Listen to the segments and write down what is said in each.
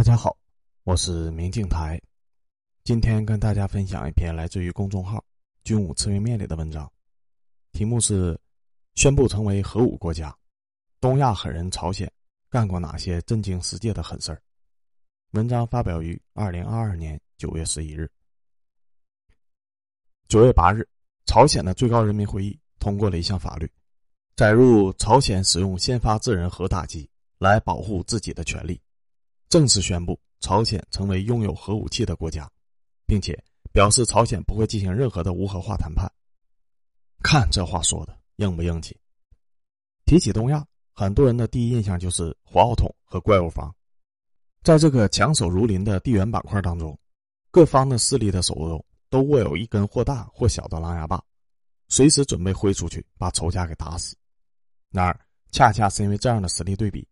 大家好，我是明镜台，今天跟大家分享一篇来自于公众号“军武吃鱼面”里的文章，题目是“宣布成为核武国家，东亚狠人朝鲜干过哪些震惊世界的狠事儿”。文章发表于二零二二年九月十一日。九月八日，朝鲜的最高人民会议通过了一项法律，载入朝鲜使用先发制人核打击来保护自己的权利。正式宣布朝鲜成为拥有核武器的国家，并且表示朝鲜不会进行任何的无核化谈判。看这话说的硬不硬气？提起东亚，很多人的第一印象就是火药桶和怪物房。在这个强手如林的地缘板块当中，各方的势力的手中都握有一根或大或小的狼牙棒，随时准备挥出去把仇家给打死。然而，恰恰是因为这样的实力对比，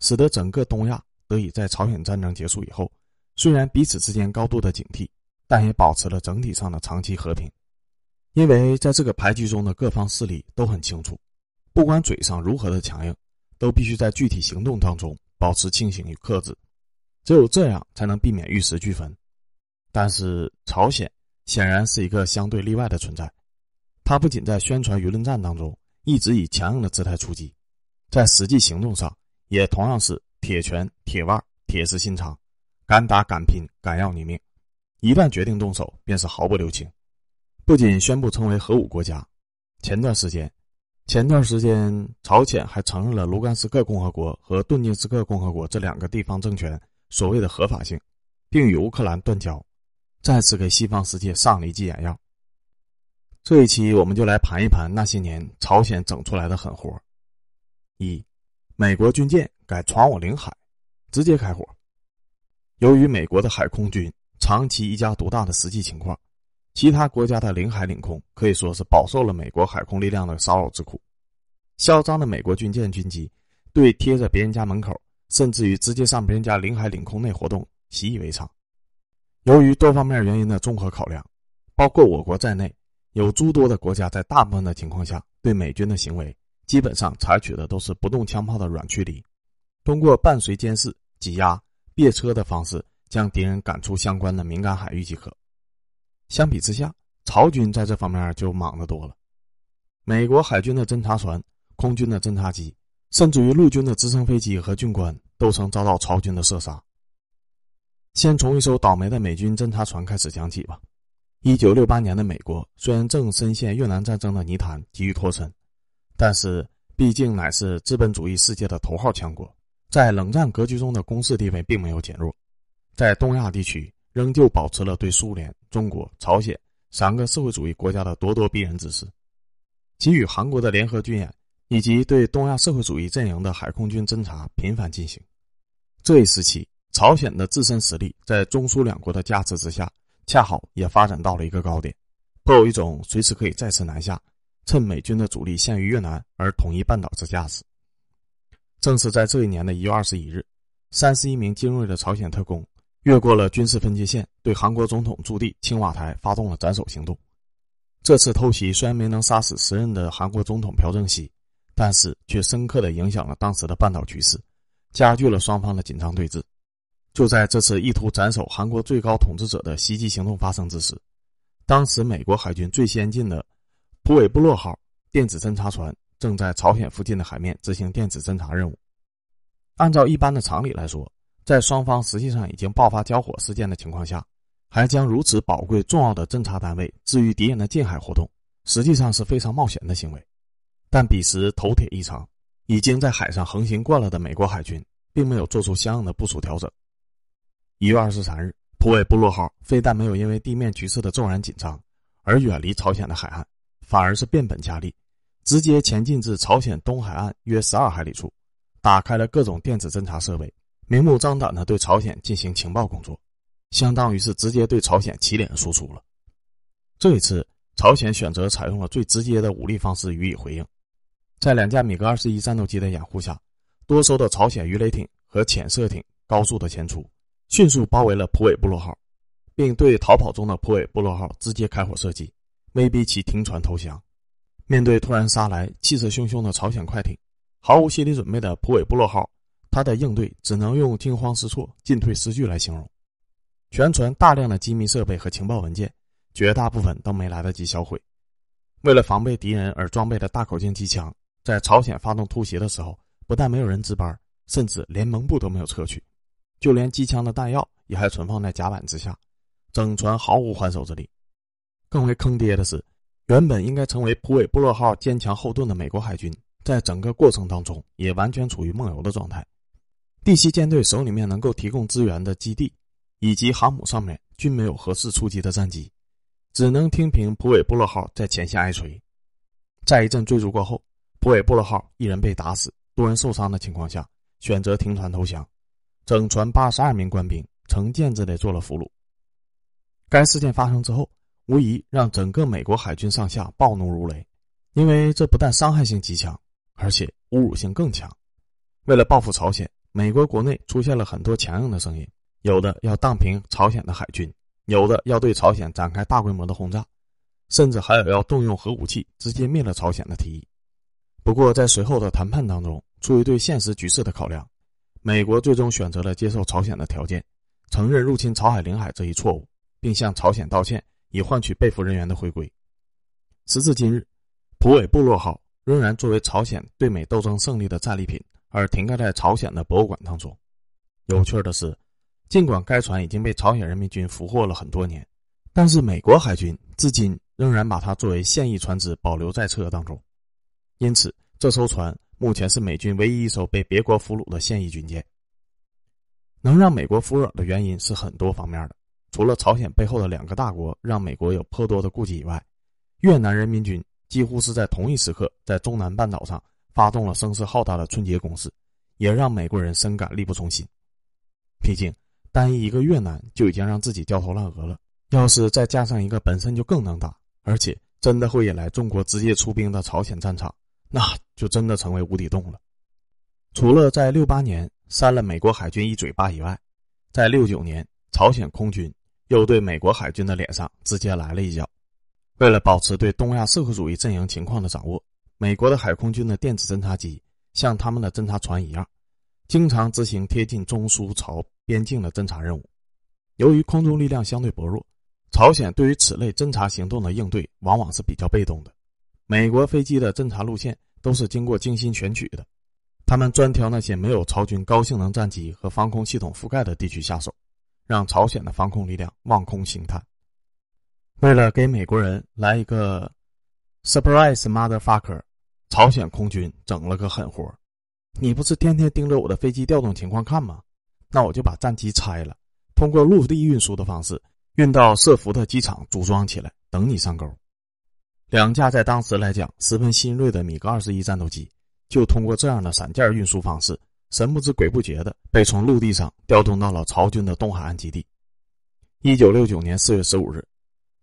使得整个东亚。得以在朝鲜战争结束以后，虽然彼此之间高度的警惕，但也保持了整体上的长期和平。因为在这个牌局中的各方势力都很清楚，不管嘴上如何的强硬，都必须在具体行动当中保持清醒与克制，只有这样才能避免玉石俱焚。但是朝鲜显然是一个相对例外的存在，他不仅在宣传舆论战当中一直以强硬的姿态出击，在实际行动上也同样是。铁拳、铁腕、铁石心肠，敢打敢拼，敢要你命。一旦决定动手，便是毫不留情。不仅宣布成为核武国家，前段时间，前段时间，朝鲜还承认了卢甘斯克共和国和顿涅茨克共和国这两个地方政权所谓的合法性，并与乌克兰断交，再次给西方世界上了一剂眼药。这一期我们就来盘一盘那些年朝鲜整出来的狠活。一，美国军舰。敢闯我领海，直接开火。由于美国的海空军长期一家独大的实际情况，其他国家的领海领空可以说是饱受了美国海空力量的骚扰之苦。嚣张的美国军舰军机对贴着别人家门口，甚至于直接上别人家领海领空内活动习以为常。由于多方面原因的综合考量，包括我国在内，有诸多的国家在大部分的情况下对美军的行为，基本上采取的都是不动枪炮的软驱离。通过伴随监视、挤压、别车的方式，将敌人赶出相关的敏感海域即可。相比之下，朝军在这方面就莽得多了。美国海军的侦察船、空军的侦察机，甚至于陆军的直升飞机和军官，都曾遭到朝军的射杀。先从一艘倒霉的美军侦察船开始讲起吧。一九六八年的美国，虽然正深陷越南战争的泥潭，急于脱身，但是毕竟乃是资本主义世界的头号强国。在冷战格局中的攻势地位并没有减弱，在东亚地区仍旧保持了对苏联、中国、朝鲜三个社会主义国家的咄咄逼人之势，给予韩国的联合军演以及对东亚社会主义阵营的海空军侦察频繁进行。这一时期，朝鲜的自身实力在中苏两国的加持之下，恰好也发展到了一个高点，颇有一种随时可以再次南下，趁美军的主力陷于越南而统一半岛之架势。正是在这一年的一月二十一日，三十一名精锐的朝鲜特工越过了军事分界线，对韩国总统驻地青瓦台发动了斩首行动。这次偷袭虽然没能杀死时任的韩国总统朴正熙，但是却深刻的影响了当时的半岛局势，加剧了双方的紧张对峙。就在这次意图斩首韩国最高统治者的袭击行动发生之时，当时美国海军最先进的普韦布洛号电子侦察船。正在朝鲜附近的海面执行电子侦察任务。按照一般的常理来说，在双方实际上已经爆发交火事件的情况下，还将如此宝贵重要的侦察单位置于敌人的近海活动，实际上是非常冒险的行为。但彼时头铁异常，已经在海上横行惯了的美国海军，并没有做出相应的部署调整。一月二十三日，普韦布洛号非但没有因为地面局势的骤然紧张而远离朝鲜的海岸，反而是变本加厉。直接前进至朝鲜东海岸约十二海里处，打开了各种电子侦察设备，明目张胆的对朝鲜进行情报工作，相当于是直接对朝鲜起脸输出了。这一次，朝鲜选择采用了最直接的武力方式予以回应，在两架米格二十一战斗机的掩护下，多艘的朝鲜鱼雷艇和潜射艇高速的前出，迅速包围了普韦部落号，并对逃跑中的普韦部落号直接开火射击，威逼其停船投降。面对突然杀来、气势汹汹的朝鲜快艇，毫无心理准备的普韦部落号他的应对只能用惊慌失措、进退失据来形容。全船大量的机密设备和情报文件，绝大部分都没来得及销毁。为了防备敌人而装备的大口径机枪，在朝鲜发动突袭的时候，不但没有人值班，甚至连蒙布都没有撤去，就连机枪的弹药也还存放在甲板之下，整船毫无还手之力。更为坑爹的是，原本应该成为普韦布洛号坚强后盾的美国海军，在整个过程当中也完全处于梦游的状态。第七舰队手里面能够提供支援的基地，以及航母上面均没有合适出击的战机，只能听凭普韦布洛号在前线挨锤。在一阵追逐过后，普韦布洛号一人被打死，多人受伤的情况下，选择停船投降，整船八十二名官兵成建制的做了俘虏。该事件发生之后，无疑让整个美国海军上下暴怒如雷，因为这不但伤害性极强，而且侮辱性更强。为了报复朝鲜。美国国内出现了很多强硬的声音，有的要荡平朝鲜的海军，有的要对朝鲜展开大规模的轰炸，甚至还有要动用核武器直接灭了朝鲜的提议。不过，在随后的谈判当中，出于对现实局势的考量，美国最终选择了接受朝鲜的条件，承认入侵朝海领海这一错误，并向朝鲜道歉，以换取被俘人员的回归。时至今日，普韦部落号仍然作为朝鲜对美斗争胜利的战利品。而停靠在朝鲜的博物馆当中。有趣的是，尽管该船已经被朝鲜人民军俘获了很多年，但是美国海军至今仍然把它作为现役船只保留在册当中。因此，这艘船目前是美军唯一一艘被别国俘虏的现役军舰。能让美国服软的原因是很多方面的，除了朝鲜背后的两个大国让美国有颇多的顾忌以外，越南人民军几乎是在同一时刻在中南半岛上。发动了声势浩大的春节攻势，也让美国人深感力不从心。毕竟，单一一个越南就已经让自己焦头烂额了，要是再加上一个本身就更能打，而且真的会引来中国直接出兵的朝鲜战场，那就真的成为无底洞了。除了在六八年扇了美国海军一嘴巴以外，在六九年，朝鲜空军又对美国海军的脸上直接来了一脚。为了保持对东亚社会主义阵营情况的掌握。美国的海空军的电子侦察机像他们的侦察船一样，经常执行贴近中苏朝边境的侦察任务。由于空中力量相对薄弱，朝鲜对于此类侦察行动的应对往往是比较被动的。美国飞机的侦察路线都是经过精心选取的，他们专挑那些没有朝军高性能战机和防空系统覆盖的地区下手，让朝鲜的防空力量望空兴叹。为了给美国人来一个。Surprise, motherfucker！朝鲜空军整了个狠活你不是天天盯着我的飞机调动情况看吗？那我就把战机拆了，通过陆地运输的方式运到设福特机场组装起来，等你上钩。两架在当时来讲十分新锐的米格二十一战斗机，就通过这样的散件运输方式，神不知鬼不觉的被从陆地上调动到了朝军的东海岸基地。一九六九年四月十五日，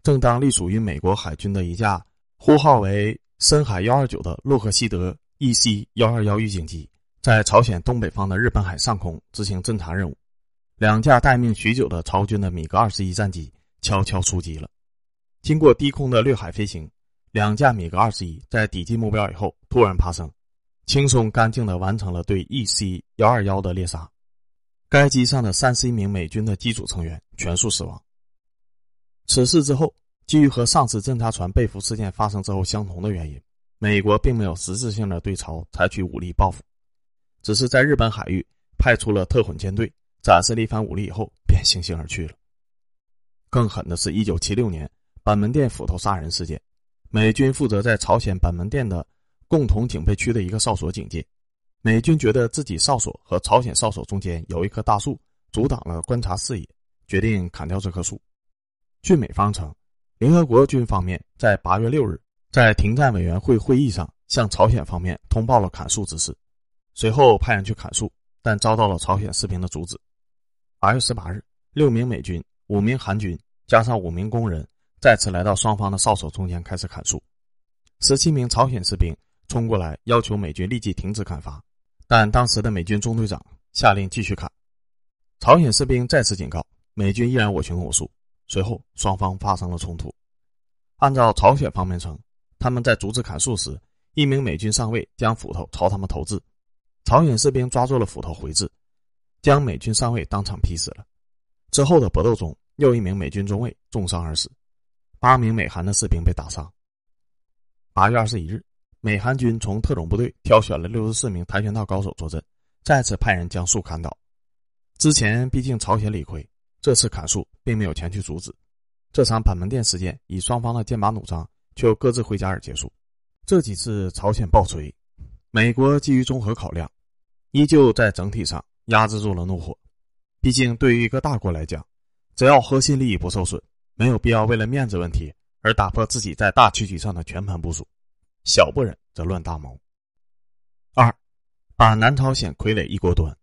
正当隶属于美国海军的一架。呼号为深海幺二九的洛克希德 EC 幺二幺预警机，在朝鲜东北方的日本海上空执行侦察任务。两架待命许久的朝军的米格二十一战机悄悄出击了。经过低空的掠海飞行，两架米格二十一在抵近目标以后突然爬升，轻松干净的完成了对 EC 幺二幺的猎杀。该机上的三十一名美军的机组成员全数死亡。此事之后。基于和上次侦察船被俘事件发生之后相同的原因，美国并没有实质性的对朝采取武力报复，只是在日本海域派出了特混舰队，展示了一番武力以后便悻悻而去了。更狠的是，一九七六年板门店斧头杀人事件，美军负责在朝鲜板门店的共同警备区的一个哨所警戒，美军觉得自己哨所和朝鲜哨所中间有一棵大树阻挡了观察视野，决定砍掉这棵树。据美方称。联合国军方面在八月六日在停战委员会会议上向朝鲜方面通报了砍树之事，随后派人去砍树，但遭到了朝鲜士兵的阻止。八月十八日，六名美军、五名韩军加上五名工人再次来到双方的哨所中间开始砍树，十七名朝鲜士兵冲过来要求美军立即停止砍伐，但当时的美军中队长下令继续砍。朝鲜士兵再次警告，美军依然我行我素。随后，双方发生了冲突。按照朝鲜方面称，他们在阻止砍树时，一名美军上尉将斧头朝他们投掷。朝鲜士兵抓住了斧头回掷，将美军上尉当场劈死了。之后的搏斗中，又一名美军中尉重伤而死，八名美韩的士兵被打伤。八月二十一日，美韩军从特种部队挑选了六十四名跆拳道高手坐镇，再次派人将树砍倒。之前毕竟朝鲜理亏，这次砍树并没有前去阻止。这场板门店事件以双方的剑拔弩张，却又各自回家而结束。这几次朝鲜暴锤，美国基于综合考量，依旧在整体上压制住了怒火。毕竟，对于一个大国来讲，只要核心利益不受损，没有必要为了面子问题而打破自己在大棋局上的全盘部署。小不忍则乱大谋。二，把南朝鲜傀儡一锅端。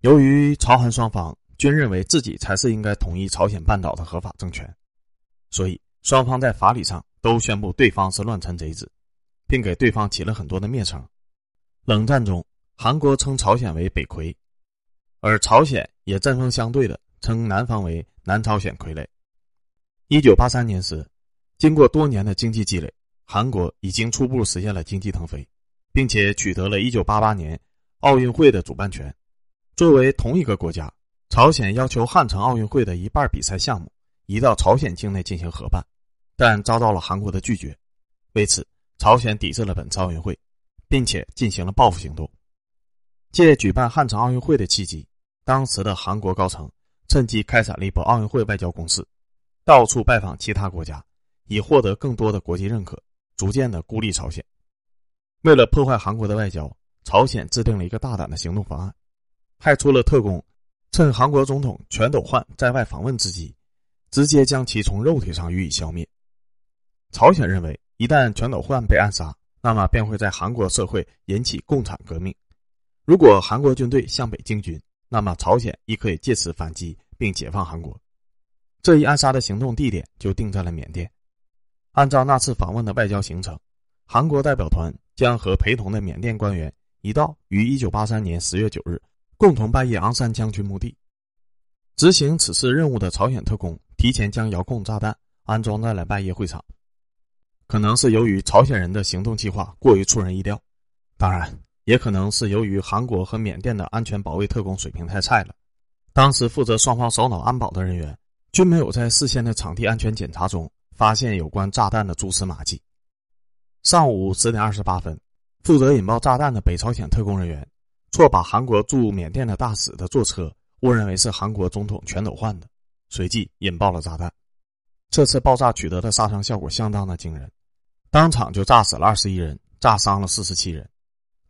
由于朝韩双方均认为自己才是应该统一朝鲜半岛的合法政权，所以双方在法理上。都宣布对方是乱臣贼子，并给对方起了很多的蔑称。冷战中，韩国称朝鲜为北魁，而朝鲜也针锋相对的称南方为南朝鲜傀儡。一九八三年时，经过多年的经济积累，韩国已经初步实现了经济腾飞，并且取得了一九八八年奥运会的主办权。作为同一个国家，朝鲜要求汉城奥运会的一半比赛项目移到朝鲜境内进行合办。但遭到了韩国的拒绝，为此，朝鲜抵制了本次奥运会，并且进行了报复行动。借举办汉城奥运会的契机，当时的韩国高层趁机开展了一波奥运会外交攻势，到处拜访其他国家，以获得更多的国际认可，逐渐的孤立朝鲜。为了破坏韩国的外交，朝鲜制定了一个大胆的行动方案，派出了特工，趁韩国总统全斗焕在外访问之际，直接将其从肉体上予以消灭。朝鲜认为，一旦全斗焕被暗杀，那么便会在韩国社会引起共产革命。如果韩国军队向北进军，那么朝鲜亦可以借此反击并解放韩国。这一暗杀的行动地点就定在了缅甸。按照那次访问的外交行程，韩国代表团将和陪同的缅甸官员一道于一九八三年十月九日共同拜谒昂山将军墓地。执行此次任务的朝鲜特工提前将遥控炸弹安装在了拜谒会场。可能是由于朝鲜人的行动计划过于出人意料，当然也可能是由于韩国和缅甸的安全保卫特工水平太菜了。当时负责双方首脑安保的人员均没有在事先的场地安全检查中发现有关炸弹的蛛丝马迹。上午十点二十八分，负责引爆炸弹的北朝鲜特工人员错把韩国驻缅甸的大使的坐车误认为是韩国总统全斗焕的，随即引爆了炸弹。这次爆炸取得的杀伤效果相当的惊人，当场就炸死了二十一人，炸伤了四十七人。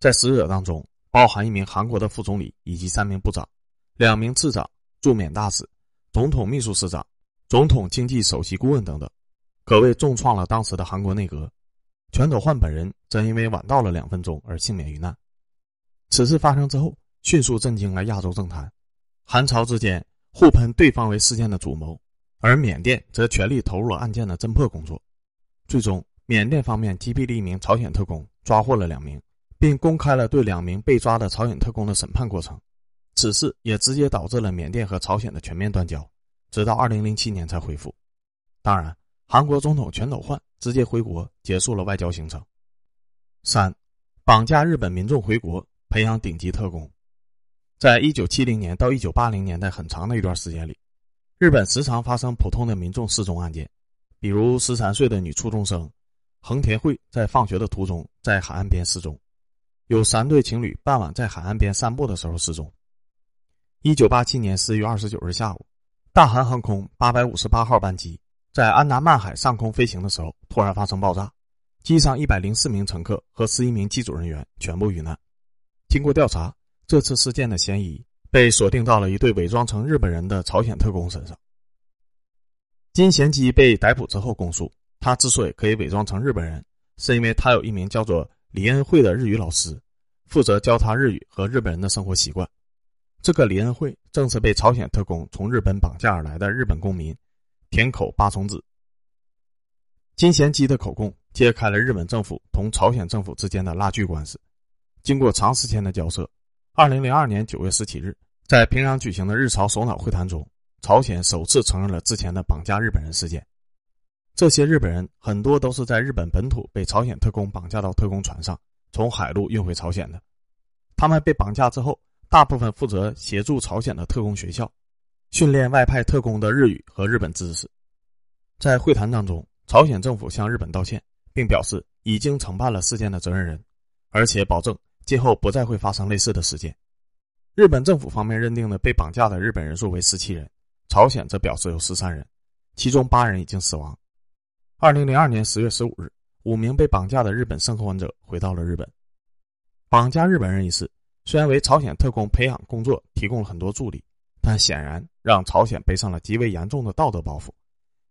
在死者当中，包含一名韩国的副总理以及三名部长、两名次长、驻缅大使、总统秘书室长、总统经济首席顾问等等，可谓重创了当时的韩国内阁。全斗焕本人则因为晚到了两分钟而幸免于难。此事发生之后，迅速震惊了亚洲政坛，韩朝之间互喷对方为事件的主谋。而缅甸则全力投入了案件的侦破工作，最终缅甸方面击毙了一名朝鲜特工，抓获了两名，并公开了对两名被抓的朝鲜特工的审判过程。此事也直接导致了缅甸和朝鲜的全面断交，直到二零零七年才恢复。当然，韩国总统全斗焕直接回国结束了外交行程。三，绑架日本民众回国，培养顶级特工。在一九七零年到一九八零年代很长的一段时间里。日本时常发生普通的民众失踪案件，比如十三岁的女初中生横田惠在放学的途中在海岸边失踪，有三对情侣傍晚在海岸边散步的时候失踪。一九八七年四月二十九日下午，大韩航空八百五十八号班机在安达曼海上空飞行的时候突然发生爆炸，机上一百零四名乘客和十一名机组人员全部遇难。经过调查，这次事件的嫌疑。被锁定到了一对伪装成日本人的朝鲜特工身上。金贤基被逮捕之后供述，他之所以可以伪装成日本人，是因为他有一名叫做李恩惠的日语老师，负责教他日语和日本人的生活习惯。这个李恩惠正是被朝鲜特工从日本绑架而来的日本公民田口八重子。金贤基的口供揭开了日本政府同朝鲜政府之间的拉锯关系。经过长时间的交涉，二零零二年九月十七日。在平壤举行的日朝首脑会谈中，朝鲜首次承认了之前的绑架日本人事件。这些日本人很多都是在日本本土被朝鲜特工绑架到特工船上，从海路运回朝鲜的。他们被绑架之后，大部分负责协助朝鲜的特工学校，训练外派特工的日语和日本知识。在会谈当中，朝鲜政府向日本道歉，并表示已经承办了事件的责任人，而且保证今后不再会发生类似的事件。日本政府方面认定的被绑架的日本人数为十七人，朝鲜则表示有十三人，其中八人已经死亡。二零零二年十月十五日，五名被绑架的日本生还者回到了日本。绑架日本人一事，虽然为朝鲜特工培养工作提供了很多助力，但显然让朝鲜背上了极为严重的道德包袱，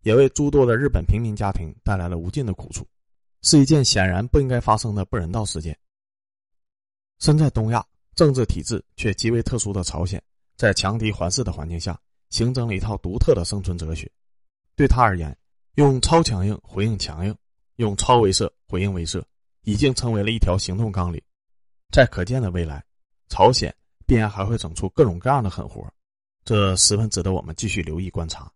也为诸多的日本平民家庭带来了无尽的苦楚，是一件显然不应该发生的不人道事件。身在东亚，政治体制却极为特殊的朝鲜，在强敌环视的环境下，形成了一套独特的生存哲学。对他而言，用超强硬回应强硬，用超威慑回应威慑，已经成为了一条行动纲领。在可见的未来，朝鲜必然还会整出各种各样的狠活，这十分值得我们继续留意观察。